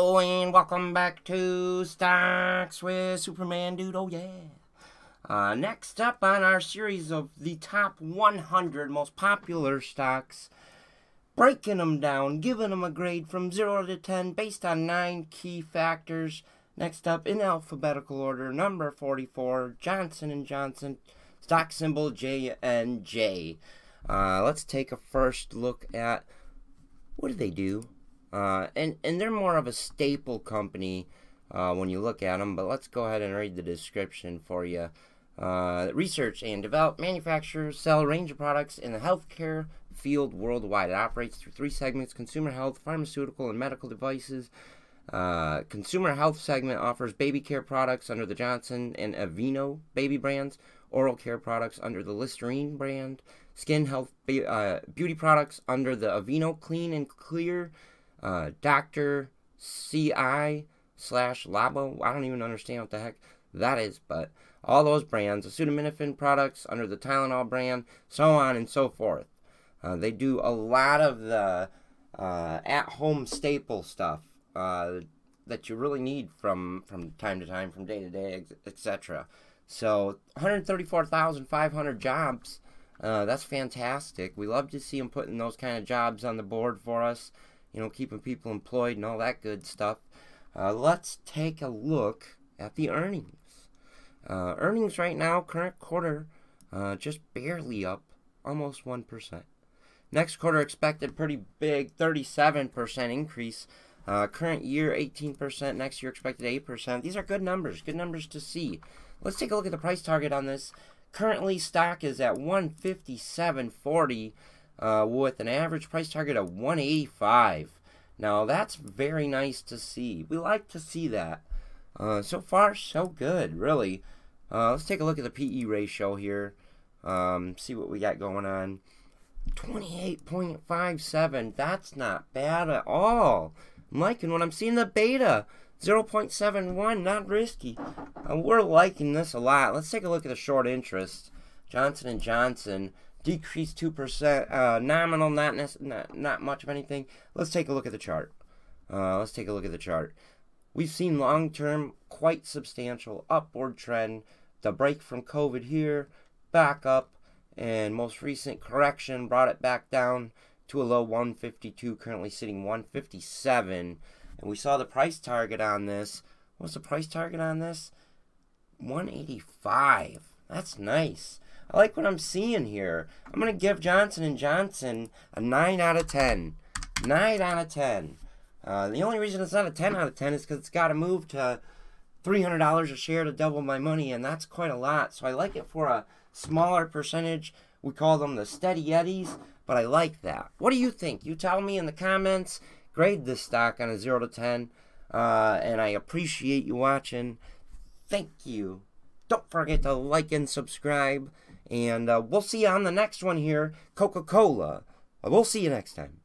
And welcome back to Stocks with Superman Dude. Oh yeah. Uh, next up on our series of the top 100 most popular stocks, breaking them down, giving them a grade from 0 to 10 based on 9 key factors. Next up in alphabetical order, number 44, Johnson & Johnson, stock symbol JNJ. Uh, let's take a first look at what do they do? Uh, and, and they're more of a staple company uh, when you look at them, but let's go ahead and read the description for you. Uh, research and develop, manufacture, sell a range of products in the healthcare field worldwide. It operates through three segments consumer health, pharmaceutical, and medical devices. Uh, consumer health segment offers baby care products under the Johnson and Aveeno baby brands, oral care products under the Listerine brand, skin health uh, beauty products under the Aveeno Clean and Clear uh, Dr. CI slash Labo. I don't even understand what the heck that is, but all those brands, of acetaminophen products under the Tylenol brand, so on and so forth. Uh, they do a lot of the uh, at-home staple stuff uh, that you really need from from time to time, from day to day, etc. So 134,500 jobs. Uh, that's fantastic. We love to see them putting those kind of jobs on the board for us you know, keeping people employed and all that good stuff. Uh, let's take a look at the earnings. Uh, earnings right now, current quarter, uh, just barely up, almost 1%. Next quarter expected pretty big, 37% increase. Uh, current year, 18%. Next year expected 8%. These are good numbers, good numbers to see. Let's take a look at the price target on this. Currently, stock is at 157.40 uh, with an average price target of 185. Now that's very nice to see. We like to see that. Uh, so far, so good, really. Uh, let's take a look at the PE ratio here. Um, see what we got going on. 28.57. That's not bad at all. I'm liking what I'm seeing the beta. 0.71, not risky. Uh, we're liking this a lot. Let's take a look at the short interest. Johnson & Johnson decreased 2%, uh, nominal, not, not, not much of anything. Let's take a look at the chart. Uh, let's take a look at the chart. We've seen long term quite substantial upward trend. The break from COVID here, back up, and most recent correction brought it back down to a low 152, currently sitting 157. And we saw the price target on this. What's the price target on this? 185. That's nice. I like what I'm seeing here. I'm going to give Johnson & Johnson a 9 out of 10. 9 out of 10. Uh, the only reason it's not a 10 out of 10 is because it's got to move to $300 a share to double my money, and that's quite a lot. So I like it for a smaller percentage. We call them the steady eddies, but I like that. What do you think? You tell me in the comments. Grade this stock on a 0 to 10. Uh, and I appreciate you watching. Thank you. Don't forget to like and subscribe. And uh, we'll see you on the next one here Coca Cola. We'll see you next time.